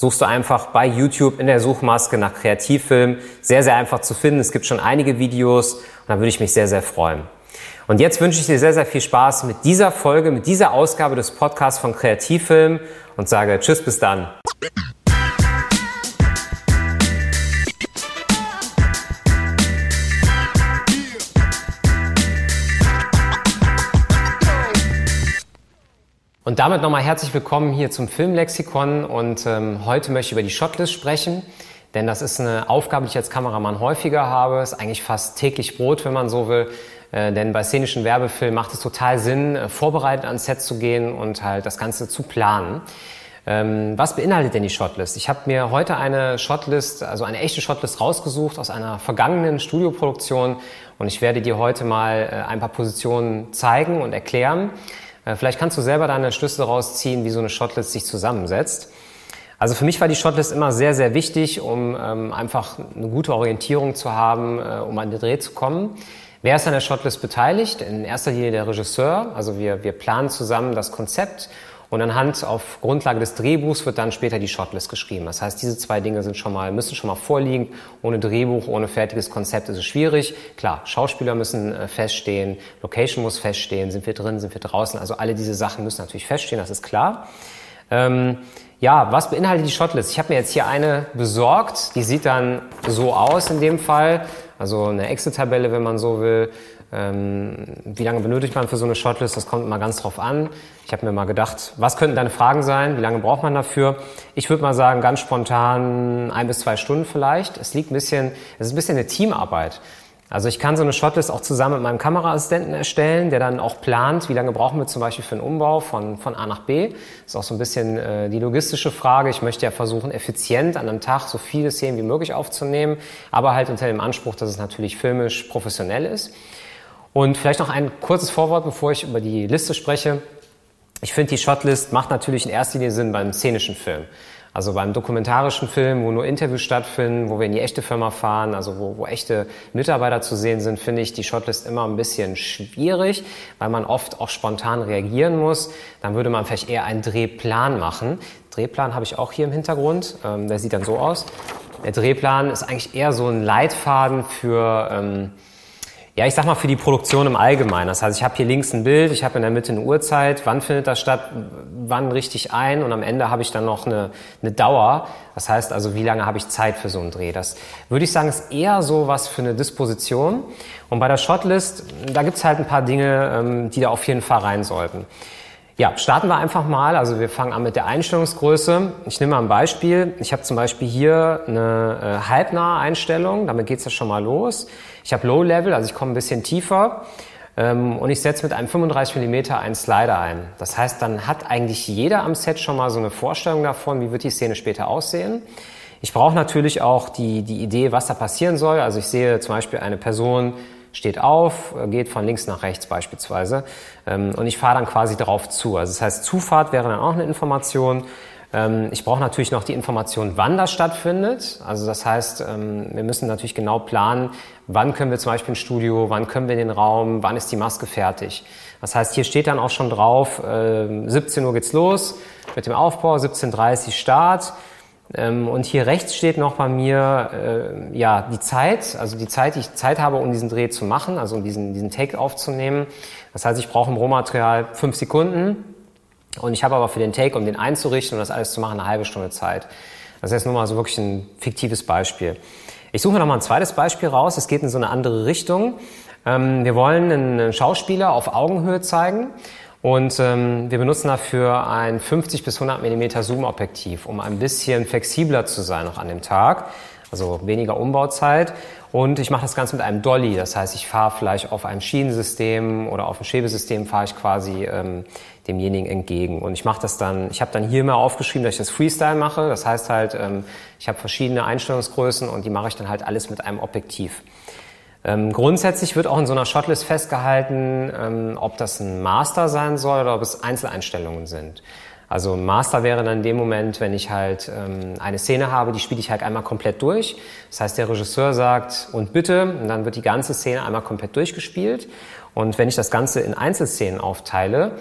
suchst du einfach bei YouTube in der Suchmaske nach Kreativfilm. Sehr, sehr einfach zu finden. Es gibt schon einige Videos und da würde ich mich sehr, sehr freuen. Und jetzt wünsche ich dir sehr, sehr viel Spaß mit dieser Folge, mit dieser Ausgabe des Podcasts von Kreativfilm und sage Tschüss, bis dann. Und damit nochmal herzlich willkommen hier zum Filmlexikon und ähm, heute möchte ich über die Shotlist sprechen, denn das ist eine Aufgabe, die ich als Kameramann häufiger habe, ist eigentlich fast täglich Brot, wenn man so will, äh, denn bei szenischen Werbefilmen macht es total Sinn, äh, vorbereitet ans Set zu gehen und halt das Ganze zu planen. Ähm, was beinhaltet denn die Shotlist? Ich habe mir heute eine Shotlist, also eine echte Shotlist rausgesucht aus einer vergangenen Studioproduktion und ich werde dir heute mal äh, ein paar Positionen zeigen und erklären. Äh, vielleicht kannst du selber deine Schlüsse rausziehen, wie so eine Shotlist sich zusammensetzt. Also für mich war die Shotlist immer sehr, sehr wichtig, um ähm, einfach eine gute Orientierung zu haben, äh, um an den Dreh zu kommen. Wer ist an der Shotlist beteiligt? In erster Linie der Regisseur. Also wir, wir planen zusammen das Konzept und anhand auf Grundlage des Drehbuchs wird dann später die Shotlist geschrieben. Das heißt, diese zwei Dinge sind schon mal, müssen schon mal vorliegen. Ohne Drehbuch, ohne fertiges Konzept ist es schwierig. Klar, Schauspieler müssen äh, feststehen, Location muss feststehen, sind wir drin, sind wir draußen. Also alle diese Sachen müssen natürlich feststehen, das ist klar. Ähm, ja, was beinhaltet die Shotlist? Ich habe mir jetzt hier eine besorgt. Die sieht dann so aus in dem Fall. Also eine Excel-Tabelle, wenn man so will. Ähm, wie lange benötigt man für so eine Shotlist? Das kommt mal ganz drauf an. Ich habe mir mal gedacht, was könnten deine Fragen sein? Wie lange braucht man dafür? Ich würde mal sagen, ganz spontan ein bis zwei Stunden vielleicht. Es liegt ein bisschen, es ist ein bisschen eine Teamarbeit. Also ich kann so eine Shotlist auch zusammen mit meinem Kameraassistenten erstellen, der dann auch plant, wie lange brauchen wir zum Beispiel für einen Umbau von, von A nach B. Das ist auch so ein bisschen äh, die logistische Frage. Ich möchte ja versuchen, effizient an einem Tag so viele Szenen wie möglich aufzunehmen, aber halt unter dem Anspruch, dass es natürlich filmisch professionell ist. Und vielleicht noch ein kurzes Vorwort, bevor ich über die Liste spreche. Ich finde, die Shotlist macht natürlich in erster Linie Sinn beim szenischen Film. Also beim dokumentarischen Film, wo nur Interviews stattfinden, wo wir in die echte Firma fahren, also wo, wo echte Mitarbeiter zu sehen sind, finde ich die Shotlist immer ein bisschen schwierig, weil man oft auch spontan reagieren muss. Dann würde man vielleicht eher einen Drehplan machen. Drehplan habe ich auch hier im Hintergrund. Ähm, der sieht dann so aus. Der Drehplan ist eigentlich eher so ein Leitfaden für ähm, ja, ich sag mal für die Produktion im Allgemeinen. Das heißt, ich habe hier links ein Bild, ich habe in der Mitte eine Uhrzeit, wann findet das statt, wann richtig ein und am Ende habe ich dann noch eine, eine Dauer. Das heißt also, wie lange habe ich Zeit für so einen Dreh? Das würde ich sagen, ist eher so was für eine Disposition. Und bei der Shotlist, da gibt's halt ein paar Dinge, ähm, die da auf jeden Fall rein sollten. Ja, starten wir einfach mal. Also wir fangen an mit der Einstellungsgröße. Ich nehme mal ein Beispiel. Ich habe zum Beispiel hier eine äh, halbnahe Einstellung. Damit geht's ja schon mal los. Ich habe Low Level, also ich komme ein bisschen tiefer. Ähm, und ich setze mit einem 35 mm einen Slider ein. Das heißt, dann hat eigentlich jeder am Set schon mal so eine Vorstellung davon, wie wird die Szene später aussehen. Ich brauche natürlich auch die, die Idee, was da passieren soll. Also ich sehe zum Beispiel eine Person, steht auf, geht von links nach rechts beispielsweise ähm, und ich fahre dann quasi darauf zu. Also das heißt, Zufahrt wäre dann auch eine Information. Ähm, ich brauche natürlich noch die Information, wann das stattfindet. Also das heißt, ähm, wir müssen natürlich genau planen, wann können wir zum Beispiel ein Studio, wann können wir den Raum, wann ist die Maske fertig. Das heißt, hier steht dann auch schon drauf, 17 Uhr geht's los mit dem Aufbau, 17.30 Uhr Start. Ähm, und hier rechts steht noch bei mir äh, ja die Zeit, also die Zeit, die ich Zeit habe, um diesen Dreh zu machen, also um diesen, diesen Take aufzunehmen. Das heißt, ich brauche im Rohmaterial fünf Sekunden und ich habe aber für den Take, um den einzurichten und das alles zu machen, eine halbe Stunde Zeit. Das ist nur mal so wirklich ein fiktives Beispiel. Ich suche mir noch mal ein zweites Beispiel raus. Es geht in so eine andere Richtung. Ähm, wir wollen einen Schauspieler auf Augenhöhe zeigen und ähm, wir benutzen dafür ein 50 bis 100 mm Zoom-Objektiv, um ein bisschen flexibler zu sein noch an dem Tag, also weniger Umbauzeit. Und ich mache das Ganze mit einem Dolly, das heißt, ich fahre vielleicht auf einem Schienensystem oder auf einem Schwebesystem fahre ich quasi ähm, demjenigen entgegen. Und ich mache das dann, ich habe dann hier mal aufgeschrieben, dass ich das Freestyle mache. Das heißt halt, ähm, ich habe verschiedene Einstellungsgrößen und die mache ich dann halt alles mit einem Objektiv. Ähm, grundsätzlich wird auch in so einer Shotlist festgehalten, ähm, ob das ein Master sein soll oder ob es Einzeleinstellungen sind. Also ein Master wäre dann in dem Moment, wenn ich halt ähm, eine Szene habe, die spiele ich halt einmal komplett durch. Das heißt, der Regisseur sagt und bitte, und dann wird die ganze Szene einmal komplett durchgespielt. Und wenn ich das Ganze in Einzelszenen aufteile,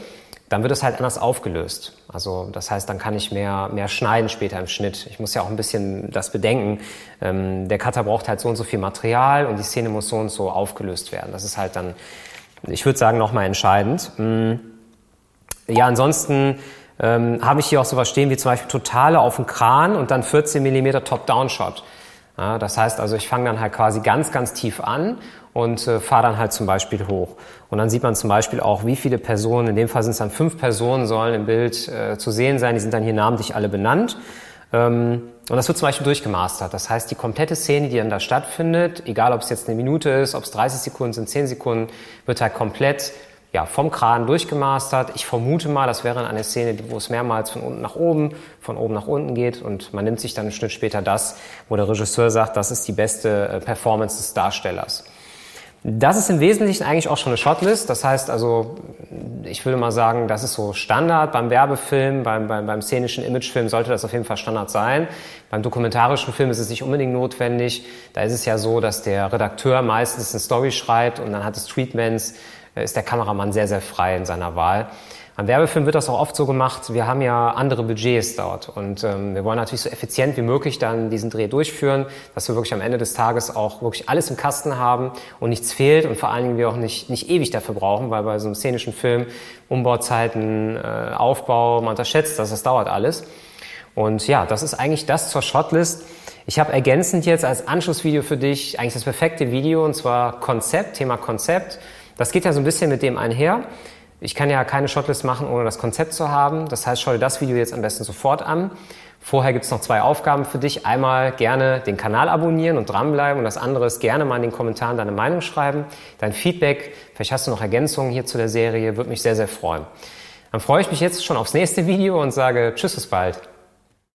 dann wird es halt anders aufgelöst. Also das heißt, dann kann ich mehr, mehr schneiden später im Schnitt. Ich muss ja auch ein bisschen das bedenken. Ähm, der Cutter braucht halt so und so viel Material und die Szene muss so und so aufgelöst werden. Das ist halt dann, ich würde sagen, nochmal entscheidend. Mm. Ja, ansonsten ähm, habe ich hier auch sowas stehen wie zum Beispiel Totale auf dem Kran und dann 14 mm Top-Down-Shot. Ja, das heißt also, ich fange dann halt quasi ganz, ganz tief an und äh, fahre dann halt zum Beispiel hoch. Und dann sieht man zum Beispiel auch, wie viele Personen, in dem Fall sind es dann fünf Personen, sollen im Bild äh, zu sehen sein. Die sind dann hier namentlich alle benannt. Ähm, und das wird zum Beispiel durchgemastert. Das heißt, die komplette Szene, die dann da stattfindet, egal ob es jetzt eine Minute ist, ob es 30 Sekunden sind, 10 Sekunden, wird halt komplett ja, vom Kran durchgemastert. Ich vermute mal, das wäre eine Szene, wo es mehrmals von unten nach oben, von oben nach unten geht und man nimmt sich dann einen Schnitt später das, wo der Regisseur sagt, das ist die beste äh, Performance des Darstellers. Das ist im Wesentlichen eigentlich auch schon eine Shotlist. Das heißt also, ich würde mal sagen, das ist so Standard beim Werbefilm, beim, beim, beim szenischen Imagefilm sollte das auf jeden Fall Standard sein. Beim dokumentarischen Film ist es nicht unbedingt notwendig. Da ist es ja so, dass der Redakteur meistens eine Story schreibt und dann hat es Treatments, äh, ist der Kameramann sehr, sehr frei in seiner Wahl. Beim Werbefilm wird das auch oft so gemacht, wir haben ja andere Budgets dort und ähm, wir wollen natürlich so effizient wie möglich dann diesen Dreh durchführen, dass wir wirklich am Ende des Tages auch wirklich alles im Kasten haben und nichts fehlt und vor allen Dingen wir auch nicht, nicht ewig dafür brauchen, weil bei so einem szenischen Film Umbauzeiten, äh, Aufbau, man unterschätzt das, das dauert alles. Und ja, das ist eigentlich das zur Shotlist. Ich habe ergänzend jetzt als Anschlussvideo für dich eigentlich das perfekte Video und zwar Konzept, Thema Konzept. Das geht ja so ein bisschen mit dem einher. Ich kann ja keine Shotlist machen, ohne das Konzept zu haben. Das heißt, schau dir das Video jetzt am besten sofort an. Vorher gibt's noch zwei Aufgaben für dich. Einmal gerne den Kanal abonnieren und dranbleiben und das andere ist gerne mal in den Kommentaren deine Meinung schreiben, dein Feedback. Vielleicht hast du noch Ergänzungen hier zu der Serie, würde mich sehr, sehr freuen. Dann freue ich mich jetzt schon aufs nächste Video und sage Tschüss, bis bald.